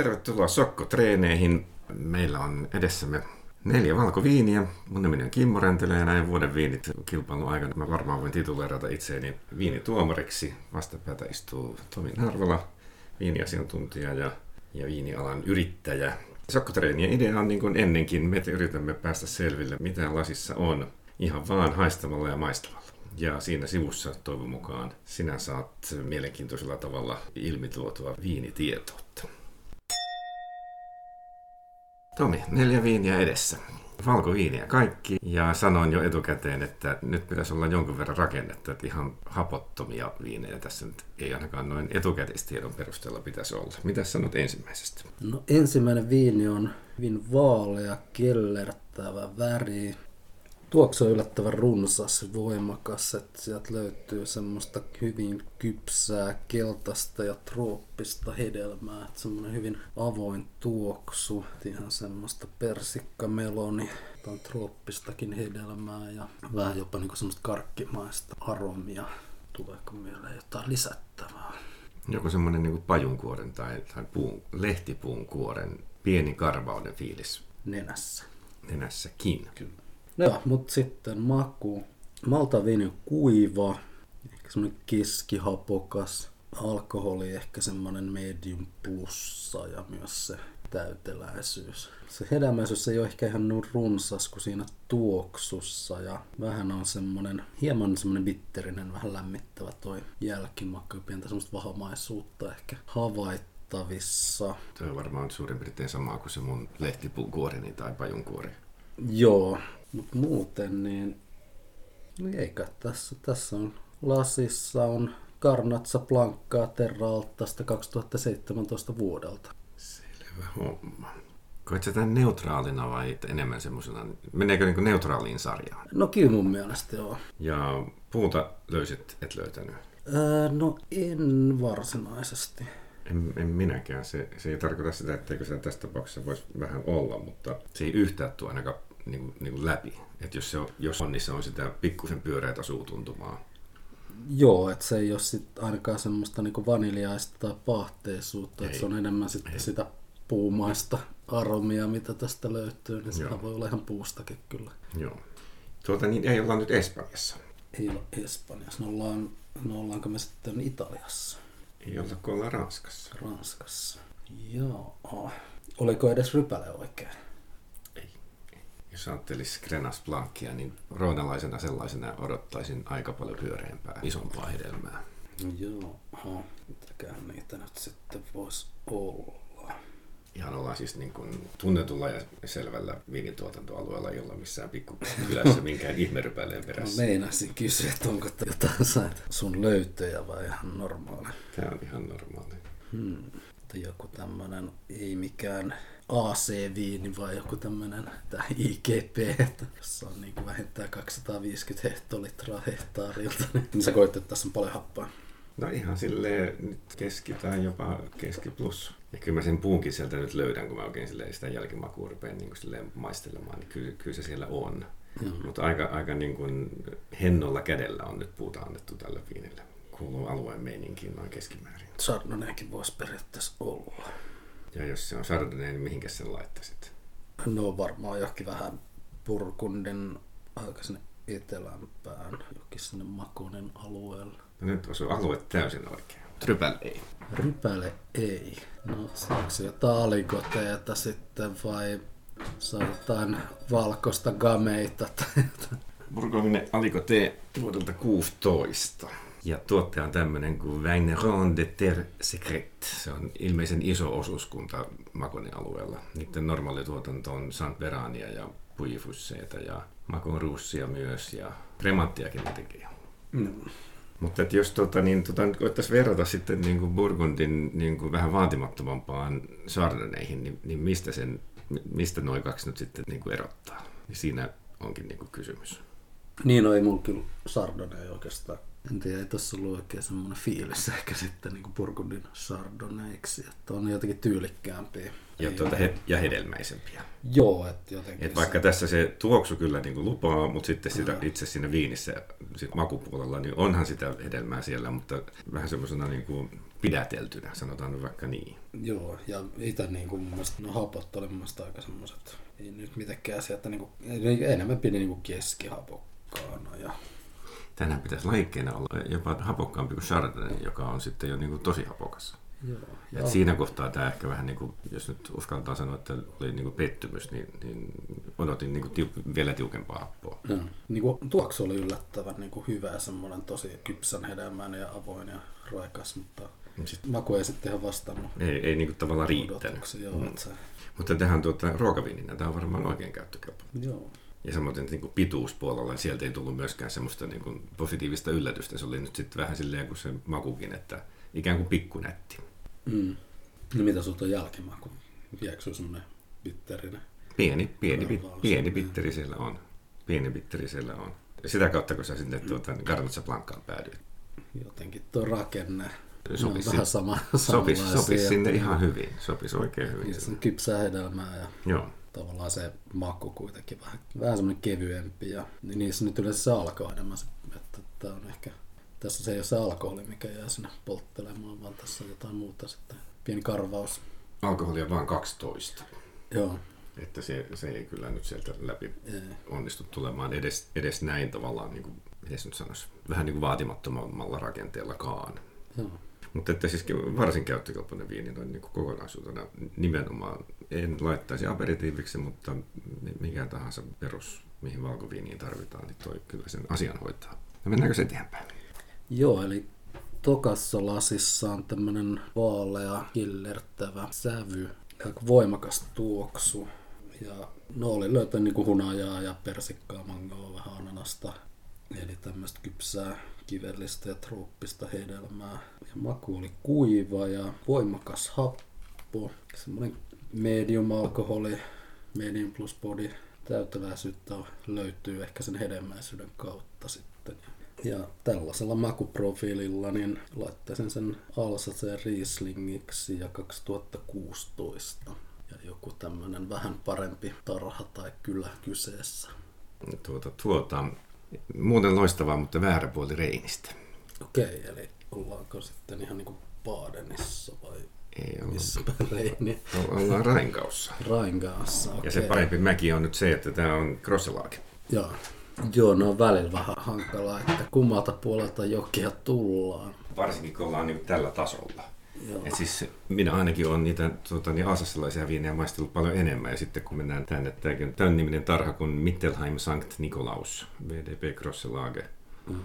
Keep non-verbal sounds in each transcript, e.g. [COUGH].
Tervetuloa Sokko-treeneihin. Meillä on edessämme neljä valkoviiniä. Mun nimeni on Kimmo Räntelä ja näin vuoden viinit kilpailun aikana. Mä varmaan voin tituleerata itseäni viinituomariksi. Vastapäätä istuu Tomi Narvola, viiniasiantuntija ja, ja viinialan yrittäjä. Sokkotreenien idea on niin kuin ennenkin. Me yritämme päästä selville, mitä lasissa on ihan vaan haistamalla ja maistamalla. Ja siinä sivussa toivon mukaan sinä saat mielenkiintoisella tavalla ilmituotua viinitietoutta. Tomi, neljä viiniä edessä. Valkoviiniä kaikki. Ja sanoin jo etukäteen, että nyt pitäisi olla jonkun verran rakennetta, että ihan hapottomia viinejä tässä nyt ei ainakaan noin etukäteistiedon perusteella pitäisi olla. Mitä sanot ensimmäisestä? No ensimmäinen viini on hyvin vaalea, kellertävä väri. Tuoksu on yllättävän runsas ja voimakas, että sieltä löytyy semmoista hyvin kypsää, keltaista ja trooppista hedelmää. Että semmoinen hyvin avoin tuoksu, ihan semmoista persikkameloni, tai trooppistakin hedelmää ja vähän jopa niinku semmoista karkkimaista aromia. Tuleeko mieleen jotain lisättävää? Joku semmoinen niin pajunkuoren tai, tai puun, lehtipuun kuoren pieni karvauden fiilis Nenässä. nenässäkin. Kyllä. No joo, mutta sitten maku. Maltaviini on kuiva, ehkä semmoinen keskihapokas. Alkoholi ehkä semmoinen medium plussa ja myös se täyteläisyys. Se hedelmäisyys ei ole ehkä ihan niin runsas kuin siinä tuoksussa ja vähän on semmoinen, hieman semmoinen bitterinen, vähän lämmittävä toi jälkimaku, pientä semmoista vahamaisuutta ehkä havaittavissa. Se on varmaan suurin piirtein samaa kuin se mun lehtipuun kuoreni tai pajunkuori. Joo, mutta muuten niin, niin eikä tässä, tässä on lasissa on Karnatsa Blancaa Terra Altasta 2017 vuodelta. Selvä homma. Koet sä tämän neutraalina vai enemmän semmoisena, meneekö niin neutraaliin sarjaan? No kyllä mun mielestä joo. Ja puuta löysit, et löytänyt? Öö, no en varsinaisesti. En, en minäkään. Se, se ei tarkoita sitä, etteikö se tässä tapauksessa voisi vähän olla, mutta se ei yhtään tuo ainakaan niin, kuin- niin kuin läpi. Että jos, se on, jos on, niin se on sitä pikkusen pyöreätä suutuntumaa. Joo, että se ei ole sit ainakaan semmoista niinku vaniljaista tai pahteisuutta, että se on enemmän Ei. sitä puumaista aromia, mitä tästä löytyy, niin Joo. se voi olla ihan puustakin kyllä. Joo. Tuota, niin ei olla nyt Espanjassa. Ei ole Espanjassa, no, ollaan, no ollaanko me sitten Italiassa, Ei olla, kun ollaan Ranskassa. Ranskassa. Joo. Oliko edes rypäle oikein? Jos ajattelisi Grenas Blancia, niin roonalaisena sellaisena odottaisin aika paljon pyöreämpää, isompaa hedelmää. Joo. Mitäkään niitä nyt sitten voisi olla? Ihan ollaan siis niin kuin tunnetulla ja selvällä viinituotantoalueella, jolla missään pikkukylässä [LAUGHS] minkään ihmerypäleen Mä perässä. meinasin kysyä, että onko jotain sait sun löytöjä vai ihan normaali. Tämä on ihan normaali. Hmm. Joku tämmönen, ei mikään AC-viini, vai joku tämmönen tää IGP, että jossa on niinku vähintään 250 hehtolitraa hehtaarilta. Niin sä koit, että tässä on paljon happaa. No ihan silleen nyt keski tai jopa keski plus. Ja kyllä mä sen puunkin sieltä nyt löydän, kun mä oikein silleen sitä jälkimakua rupean niin kuin silleen maistelemaan, niin kyllä, kyllä se siellä on. Joo. Mutta aika, aika niin kuin hennolla kädellä on nyt puuta annettu tälle viinille. Kuuluu alueen meininkiin noin keskimäärin. Chardonnaykin voisi periaatteessa olla. Ja jos se on Chardonnay, niin mihinkä sen laittaisit? No varmaan johonkin vähän Burgundin aika sinne etelämpään, jokin sinne Makonin alueelle. No nyt osuu alue täysin oikein. Trypäl ei. Rypäle ei. No saako se jotain alikoteeta sitten vai saa jotain valkoista gameita tai jotain? Burgondinen Aliko T vuodelta 16. Ja tuottaja on tämmöinen kuin Vigneron de Terre Secret. Se on ilmeisen iso osuuskunta Makonin alueella. Niiden normaali tuotanto on Sant Verania ja Puifusseita ja Makon Russia myös ja Premanttiakin ne tekee. No. Mutta että jos tota, niin, tota, nyt koettaisiin verrata sitten niin kuin Burgundin niin kuin vähän vaatimattomampaan Chardonnayhin, niin, niin mistä, sen, mi- mistä noin kaksi nyt sitten niin kuin erottaa? Ja siinä onkin niin kuin kysymys. Niin no ei mulla kyllä Chardonnay oikeastaan En tiedä, ei tossa ollut oikein semmoinen fiilis ehkä sitten niin Burgundin Chardonnayksi, että on jotenkin tyylikkäämpiä. Ja, tuota, he, ja hedelmäisempiä. Joo, että jotenkin. Et vaikka tässä se tuoksu kyllä niin kuin lupaa, mutta sitten sitä, itse siinä viinissä sit makupuolella, niin onhan sitä hedelmää siellä, mutta vähän semmoisena niin kuin pidäteltynä, sanotaan nyt vaikka niin. Joo, ja itse niin kuin mun mielestä, no hapot oli mun mielestä aika semmoiset, ei nyt mitenkään sieltä niin kuin, enemmän pidi niin kuin keskihapokkaana ja Tänään pitäisi lajikkeena olla jopa hapokkaampi kuin Chardonnay, joka on sitten jo niin kuin tosi hapokas. Joo, Et siinä kohtaa tämä ehkä vähän, niin kuin, jos nyt uskaltaa sanoa, että oli niin kuin pettymys, niin, niin odotin niin kuin tiu- vielä tiukempaa happoa. Joo. Niin kuin, tuoksu oli yllättävän niin kuin hyvä, semmoinen tosi kypsän hedelmäinen ja avoin ja raikas, mutta Sit, maku ei sitten ihan vastannut ei, ei niin kuin tavallaan riittänyt. Joo, Mm. se, Mutta tähän tuota, ruokaviininä tämä on varmaan oikein käyttökelpo. joo. Ja samoin niin kuin pituuspuolella, niin sieltä ei tullut myöskään semmoista niin kuin positiivista yllätystä. Se oli nyt sitten vähän silleen kuin se makukin, että ikään kuin pikkunätti. Mm. No mitä sulta on jälkimaku? Viekö sun semmoinen bitterinen? Pieni, pieni, pieni bitteri siellä on. Pieni bitteri siellä on. Ja sitä kautta, kun sä sinne tuota, Garnatsa Blancaan päädyit. Jotenkin tuo rakenne. Sopisi, vähän sama, sopisi, sopisi sinne ihan hyvin. Sopisi oikein hyvin. Niin, se on kypsää hedelmää ja Joo. Tavallaan se maku kuitenkin vähän, vähän semmoinen kevyempi ja niin niissä nyt yleensä se alkoholi enemmän, että tämä on ehkä, tässä se ei ole se alkoholi, mikä jää sinne polttelemaan, vaan tässä on jotain muuta sitten, pieni karvaus. Alkoholia vaan 12. Joo, Että se, se ei kyllä nyt sieltä läpi ei. onnistu tulemaan edes, edes näin tavallaan, niin kuin, miten nyt sanoisi, vähän niin kuin vaatimattomammalla rakenteellakaan. Joo. Mutta että siis varsin käyttökelpoinen viini noin niin kokonaisuutena nimenomaan. En laittaisi aperitiiviksi, mutta mi- mikä tahansa perus, mihin valkoviiniin tarvitaan, niin toi kyllä sen asian hoitaa. No mennäänkö se eteenpäin? Joo, eli tokassa lasissa on tämmönen vaalea, killertävä sävy, aika voimakas tuoksu. Ja no oli löytänyt niinku hunajaa ja persikkaa, mangoa, vähän ananasta. Tämmöistä kypsää, kivellistä ja trooppista hedelmää. Ja maku oli kuiva ja voimakas happo. Semmoinen medium alkoholi, medium plus body. Täyteläisyyttä löytyy ehkä sen hedelmäisyyden kautta sitten. Ja tällaisella makuprofiililla niin laittaisin sen Alsacen Rieslingiksi ja 2016. Ja joku tämmönen vähän parempi tarha tai kylä kyseessä. Tuota, tuota, muuten loistavaa, mutta väärä puoli Reinistä. Okei, eli ollaanko sitten ihan niinku Baadenissa vai Ei olla. missä Reini? Ollaan Rainkaussa. Raingaassa, [LAUGHS] okei. Ja se parempi mäki on nyt se, että tämä on Krosselaake. Joo. Joo, ne on välillä vähän hankalaa, että kummalta puolelta jokia tullaan. Varsinkin kun ollaan niin tällä tasolla. Joo. Et siis minä ainakin olen niitä tuota, niin alsassilaisia viinejä maistellut paljon enemmän. Ja sitten kun mennään tänne, tämäkin on tämän niminen tarha kuin Mittelheim Sankt Nikolaus, VDP Krosselage. Mm.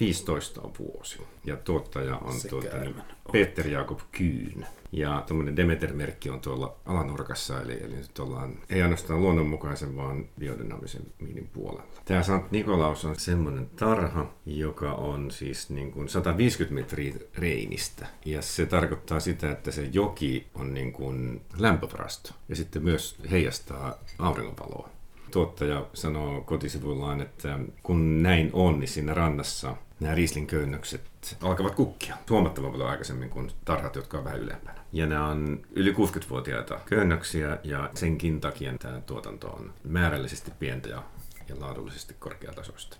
15 on vuosi. Ja tuottaja on tuota, niin. Peter Jakob Kyyn. Ja tuommoinen Demeter-merkki on tuolla alanurkassa, eli, eli nyt ollaan ei ainoastaan luonnonmukaisen, vaan biodynaamisen viinin puolella. Tämä Sankt Nikolaus on semmoinen tarha, joka on siis niin kuin 150 metriä reinistä. Ja se tarkoittaa sitä, että se joki on niin kuin lämpövarasto ja sitten myös heijastaa auringonvaloa. Tuottaja sanoo kotisivuillaan, että kun näin on, niin siinä rannassa nämä Riesling-köynnökset alkavat kukkia huomattavan paljon aikaisemmin kuin tarhat, jotka on vähän ylempänä. Ja nämä on yli 60-vuotiaita köynnöksiä ja senkin takia tämä tuotanto on määrällisesti pientä ja, ja laadullisesti korkeatasoista.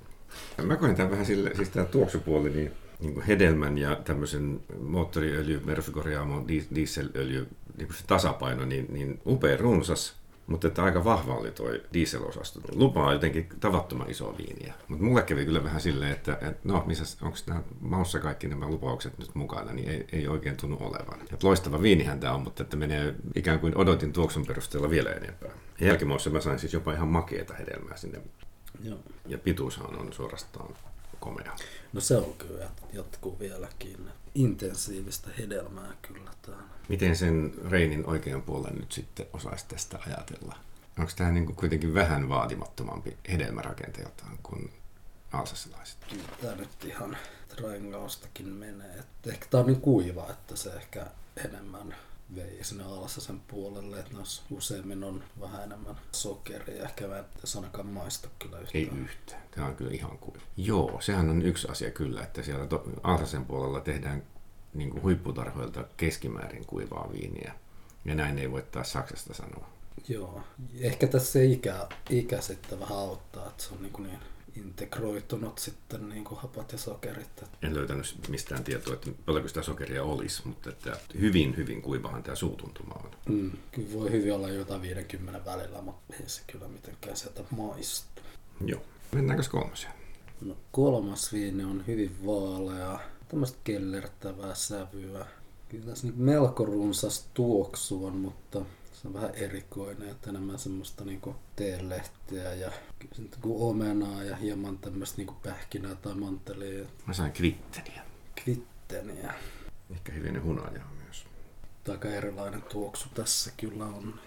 Mä koen tämän vähän sille, siis tämä tuoksupuoli, niin, niin kuin hedelmän ja tämmöisen moottoriöljy, Mersukorjaamon dieselöljy, niin kuin se tasapaino, niin, niin upea runsas, mutta että aika vahva oli toi dieselosasto. Lupaa jotenkin tavattoman iso viiniä. Mutta mulle kävi kyllä vähän silleen, että, että no, missä, onko nämä maussa kaikki nämä lupaukset nyt mukana, niin ei, ei oikein tunnu olevan. Et loistava viinihän tämä on, mutta että menee ikään kuin odotin tuoksun perusteella vielä enempää. Jälkimaussa mä sain siis jopa ihan makeeta hedelmää sinne. Joo. Ja pituushan on suorastaan komea. No se on kyllä, jatkuu vieläkin. Intensiivistä hedelmää kyllä tää. Miten sen Reinin oikean puolen nyt sitten osaisi tästä ajatella? Onko tämä niin kuitenkin vähän vaatimattomampi hedelmärakenteeltaan kuin alsassilaiset? Kyllä tää nyt ihan trangaustakin menee. Ehkä tää on niin kuiva, että se ehkä enemmän vei sinne Alsasen puolelle, että noissa useimmin on vähän enemmän sokeria. Ehkä mä en ainakaan maista kyllä yhtään. Ei yhtään. Tämä on kyllä ihan kuin. Joo, sehän on yksi asia kyllä, että siellä to- Alsasen puolella tehdään niin kuin huipputarhoilta keskimäärin kuivaa viiniä. Ja näin ei voi taas Saksasta sanoa. Joo. Ehkä tässä se ikä, ikä sitten vähän auttaa, että se on niin, kuin niin integroitunut sitten niin kuin hapat ja sokerit. En löytänyt mistään tietoa, että paljonko sitä sokeria olisi, mutta että hyvin, hyvin kuivahan tämä suutuntuma on. Mm, kyllä voi hyvin olla jotain 50 välillä, mutta ei se kyllä mitenkään sieltä maistu. Joo. Mennäänkö kolmoseen? No, kolmas viini on hyvin vaalea, tämmöistä kellertävää sävyä. Kyllä tässä nyt melko runsas tuoksu on, mutta se on vähän erikoinen, että enemmän semmoista niinku teelehtiä ja niinku omenaa ja hieman tämmöistä niinku pähkinää tai mantelia. Mä sain kvitteniä. Kvitteniä. Ehkä hyvin hunajaa myös. Aika erilainen tuoksu tässä kyllä on.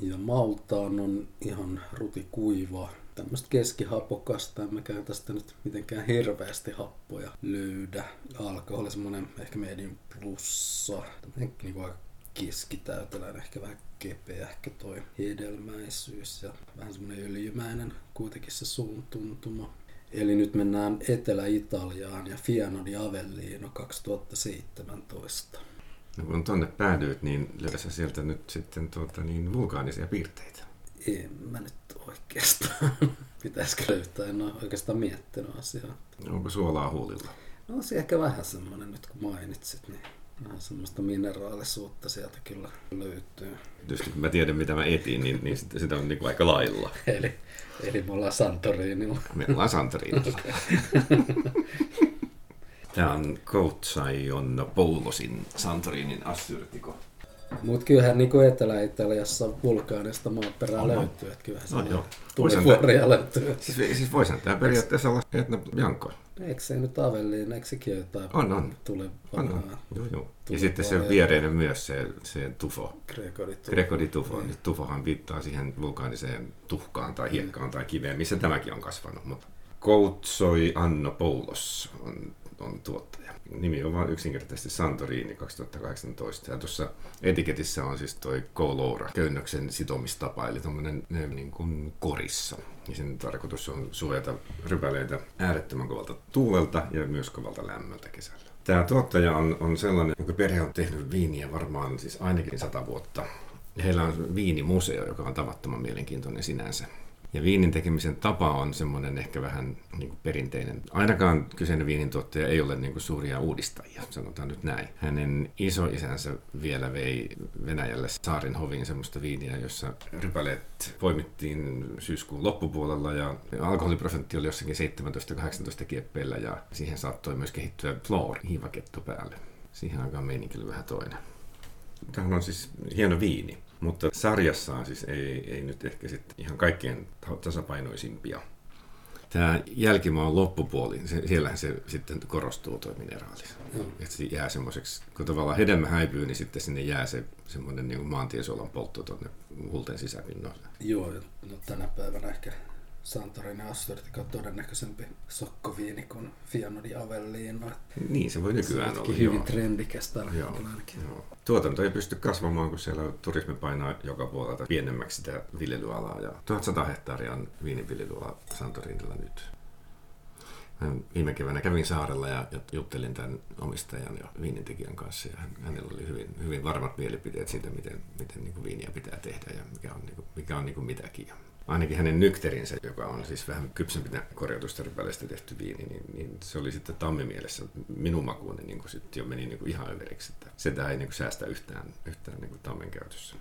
Ja maltaan on ihan rutikuiva. Tämmöistä keskihapokasta, en mäkään tästä nyt mitenkään hirveästi happoja löydä. Alkoholi semmonen ehkä medium plussa. Tämmönen niinku aika keskitäyteläinen, ehkä vähän kepeä ehkä toi hedelmäisyys ja vähän semmonen öljymäinen kuitenkin se suun tuntuma. Eli nyt mennään Etelä-Italiaan ja Fiano di Avellino 2017. No kun tonne päädyit, niin löydä sä sieltä nyt sitten tuota, niin vulkaanisia piirteitä. En mä nyt oikeastaan. [LAUGHS] Pitäisikö löytää? En ole oikeastaan miettinyt asiaa. Onko suolaa huulilla? No on se ehkä vähän semmonen nyt kun mainitsit, niin semmoista mineraalisuutta sieltä kyllä löytyy. Tietysti kun mä tiedän, mitä mä etin, niin, niin sitä, sitä on niin kuin aika lailla. Eli, eli me ollaan Santorinilla. Me ollaan Santorinilla. Tämä on Koutsajon Poulosin Santorinin assyrtiko. Mutta kyllähän niin kuin Etelä-Italiassa vulkaanista maaperää On, löytyy, että kyllähän No no, joo. tulivuoria löytyy. Siis, siis voisihan tämä periaatteessa olla Etna Bianco. Eikö se nyt Avelliin, eikö sekin jotain On, on. tule On, on. Joo, joo. Ja sitten se viereinen myös se, se tufo. Gregori tuli. Greco di tufo. Niin. Niin. Tufohan viittaa siihen vulkaaniseen tuhkaan tai hiekkaan tai kiveen, missä tämäkin on kasvanut. Mutta Koutsoi Anno Poulos on, on tuottaja. Nimi on vain yksinkertaisesti Santorini 2018. Ja tuossa etiketissä on siis toi Koloura, köynnöksen sitomistapa, eli tuommoinen niin kuin korissa. Ja sen tarkoitus on suojata rypäleitä äärettömän kovalta tuulelta ja myös kovalta lämmöltä kesällä. Tämä tuottaja on, on sellainen, jonka perhe on tehnyt viiniä varmaan siis ainakin sata vuotta. Heillä on viinimuseo, joka on tavattoman mielenkiintoinen sinänsä. Ja viinin tekemisen tapa on semmoinen ehkä vähän niin kuin perinteinen. Ainakaan kyseinen viinintuottaja ei ole niin kuin suuria uudistajia, sanotaan nyt näin. Hänen isoisänsä vielä vei Venäjälle saarin hoviin semmoista viiniä, jossa rypäleet poimittiin syyskuun loppupuolella ja alkoholiprosentti oli jossakin 17-18 kieppeillä ja siihen saattoi myös kehittyä floor, hiivakettu päälle. Siihen aikaan meininki oli vähän toinen. Tämähän on siis hieno viini, mutta sarjassaan siis ei, ei nyt ehkä sitten ihan kaikkein ta- tasapainoisimpia. Tämä jälkimaan loppupuoli, se, siellähän se sitten korostuu tuo mineraali. Joo. Että se jää semmoiseksi, kun tavallaan hedelmä häipyy, niin sitten sinne jää se semmoinen niin kuin maantiesuolan poltto tuonne huulten sisäpinnoille. Joo, no tänä päivänä ehkä Santorin on todennäköisempi sokkoviini kuin Fiano di Avellino. Niin se voi nykyään Se olla. hyvin joo. trendikäs tällä Joo, joo. Tuotanto ei pysty kasvamaan, kun siellä turismi painaa joka puolelta pienemmäksi sitä viljelyalaa. Ja 1100 hehtaaria on viiniviljelyala Santorinilla nyt. Mä viime keväänä kävin saarella ja, juttelin tämän omistajan ja viinintekijän kanssa. Ja hän- hänellä oli hyvin, hyvin varmat mielipiteet siitä, miten, miten niin kuin viiniä pitää tehdä ja mikä on, niin kuin, mikä on niin kuin mitäkin. Ainakin hänen nykterinsä, joka on siis vähän kypsempinä korjatusta rypäleistä tehty viini, niin, niin se oli sitten tammimielessä minun makuuni niin sitten jo meni niin kuin ihan överiksi, että sitä ei niin kuin säästä yhtään, yhtään niin kuin tammen käytössä.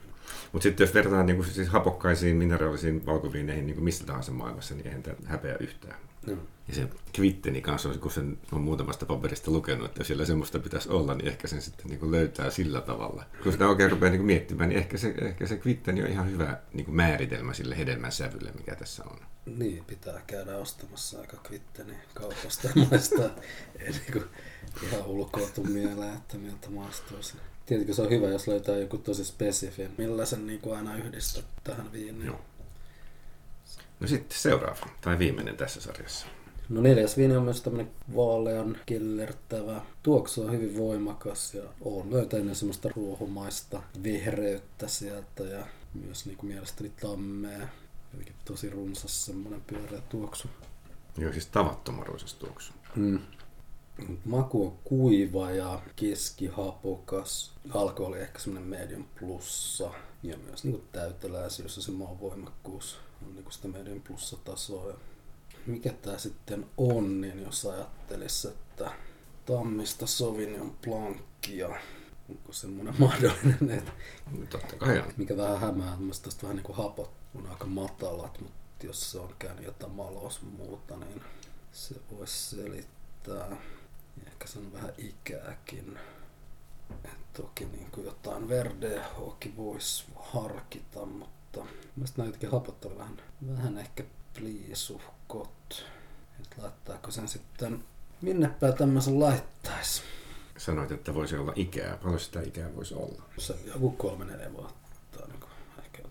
Mutta sitten jos verrataan niin kuin siis hapokkaisiin mineraalisiin valkoviineihin niin kuin mistä tahansa maailmassa, niin eihän tämä häpeä yhtään. Joo. Ja se kvitteni kanssa, kun sen on muutamasta paperista lukenut, että jos siellä semmoista pitäisi olla, niin ehkä sen sitten niin kuin löytää sillä tavalla. Kun sitä oikein rupeaa niin kuin miettimään, niin ehkä se, ehkä se kvitteni on ihan hyvä niin kuin määritelmä sille hedelmän sävylle, mikä tässä on. Niin, pitää käydä ostamassa aika kvitteni kaupasta ja maistaa. [LAUGHS] Ei niinku ihan ulkoa mieleen, että miltä maistuu se. Tietenkin se on hyvä, jos löytää joku tosi spesifin, millä sen niinku aina yhdistää tähän viiniin. Joo. No sitten seuraava, tai viimeinen tässä sarjassa. No neljäs viini on myös tämmönen vaalean kellertävä. Tuoksu on hyvin voimakas ja on löytänyt semmoista ruohomaista vehreyttä sieltä ja myös niin kuin mielestäni tammea. Jotenkin tosi runsas semmoinen pyöreä tuoksu. Joo, siis tavattoman runsas tuoksu. Mm. Maku on kuiva ja keskihapokas. Alkoholi ehkä semmoinen medium plussa. Ja myös niin täyteläisyys ja se maan voimakkuus on niin sitä medium plussa tasoa. Mikä tämä sitten on, niin jos ajattelisi, että Tammista Sauvignon Blancia, onko semmoinen [LAUGHS] mahdollinen, että Totta kai on. mikä vähän hämää, että tästä vähän niin kuin hapot on aika matalat, mutta jos se on käynyt jotain malos muuta, niin se voisi selittää. Ehkä se on vähän ikääkin. Et toki niin kuin jotain verdehokin voisi harkita, mutta mielestäni nämä jotenkin hapot on vähän, vähän ehkä pliisuhkot. Et laittaako sen sitten minnepä tämmöisen laittaisi? Sanoit, että voisi olla ikää. Paljon sitä ikää voisi olla? Se joku kolme neljä vuotta,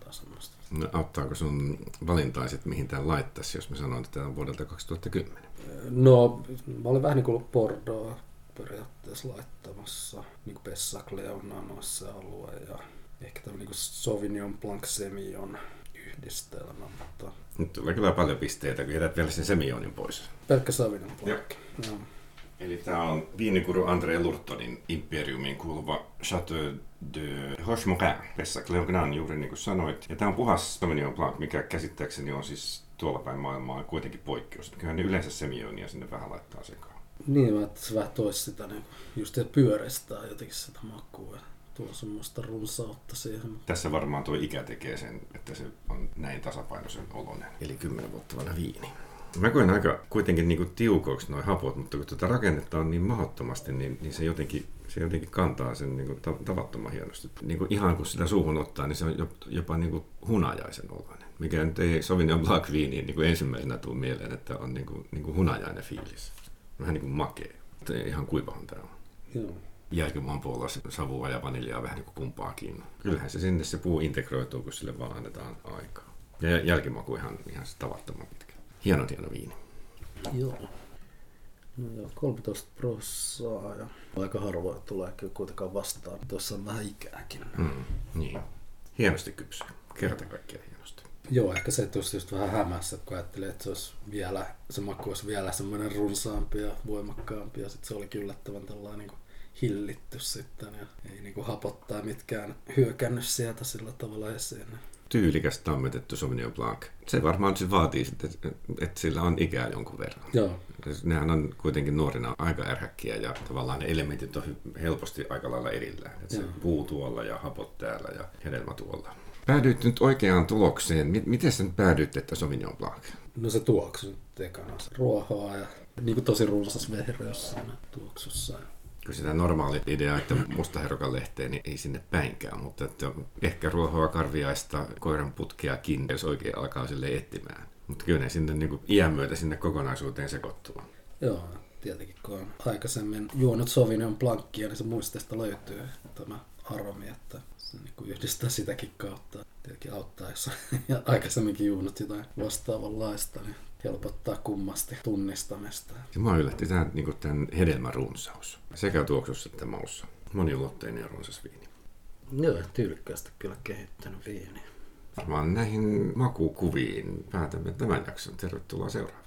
jotain semmoista. No, auttaako sun valintaiset, mihin tämän laittaisi, jos mä sanoin, että tämä on vuodelta 2010? No, mä olin vähän niin kuin Bordeaux periaatteessa laittamassa, niin kuin Pessac Leona noissa alue ja ehkä tämmöinen niin Sauvignon Blanc Semillon yhdistelmä, mutta Nyt tulee kyllä paljon pisteitä, kun jätät vielä sen semionin pois. pelkkä Sauvignon Blanc. Joo. Eli tämä on viinikuru André Lurtonin imperiumiin kuuluva Chateau de Rochemorin, Pessac Leognan, juuri niin kuin sanoit. Ja tämä on puhas Sauvignon Blanc, mikä käsittääkseni on siis tuolla päin maailmaa kuitenkin poikkeus. Kyllä ne yleensä semionia sinne vähän laittaa sekaan. Niin, mä että se vähän toisi sitä niin just se pyöristää jotenkin sitä makua ja tuo semmoista runsautta siihen. Tässä varmaan tuo ikä tekee sen, että se on näin tasapainoisen oloinen. Eli 10 vuotta vanha viini. Mä koen aika kuitenkin niin kuin tiukoiksi noin hapot, mutta kun tuota rakennetta on niin mahdottomasti, niin, niin se, jotenkin, se jotenkin kantaa sen niin kuin ta- tavattoman hienosti. Niin kuin ihan kun sitä suuhun ottaa, niin se on jop- jopa niin kuin hunajaisen oloinen. Mikä nyt ei Sauvignon Blanc viiniin niin kuin ensimmäisenä tule mieleen, että on niin kuin, niin kuin hunajainen fiilis. Vähän niin kuin makea. Mutta ihan kuivahan tämä on. Joo. Jälkimaan puolella se savua ja vaniljaa vähän niin kuin kumpaakin. Kyllähän se sinne se puu integroituu, kun sille vaan annetaan aikaa. Ja jälkimaku ihan, ihan tavattoman pitkä. Hieno, hieno viini. Joo. No joo, 13 prossaa ja aika harvoin tulee kyllä kuitenkaan vastaan. Tuossa on vähän ikääkin. Mm, niin. Hienosti kypsy. Kerta kaikkiaan hienosti. Joo, ehkä se tuossa just vähän hämässä, kun ajattelin, että se, olisi vielä, se maku olisi vielä semmoinen runsaampi ja voimakkaampi ja sitten se oli yllättävän tällainen niin kuin hillitty sitten ja ei niin kuin hapottaa mitkään hyökännyt sieltä sillä tavalla esiin. Tyylikäs tammetettu Sauvignon Blanc. Se varmaan se vaatii sitten, että sillä on ikää jonkun verran. Joo, Nehän on kuitenkin nuorina aika ärhäkkiä ja tavallaan ne elementit on helposti aika lailla erillään. Että se puu tuolla ja hapot täällä ja hedelmä tuolla. Päädyit nyt oikeaan tulokseen. Miten sä nyt päädyit, että Sauvignon Blanc? no se tuoksu nyt ekana. Ruohoa ja niin kuin tosi runsas vehreys siinä tuoksussa. Kun sitä normaali idea, että mustaherokan lehteen, niin ei sinne päinkään, mutta että ehkä ruohoa karviaista koiran putkeakin, jos oikein alkaa sille etsimään. Mutta kyllä ne sinne niin kuin iän myötä sinne kokonaisuuteen sekoittuu. Joo, tietenkin kun on aikaisemmin juonut Sauvignon Blancia, niin se muistista löytyy tämä aromi, että se niin kuin yhdistää sitäkin kautta. Tietenkin auttaa, jos [LAUGHS] aikaisemminkin juonut jotain vastaavanlaista, niin helpottaa kummasti tunnistamista. Ja mä yllätti tämän, niin tämän hedelmän runsaus. Sekä tuoksussa että maussa. Moniulotteinen ja runsas viini. Joo, tyylikkäästi kyllä kehittänyt viini. Varmaan näihin makukuviin päätämme tämän jakson. Tervetuloa seuraavaan.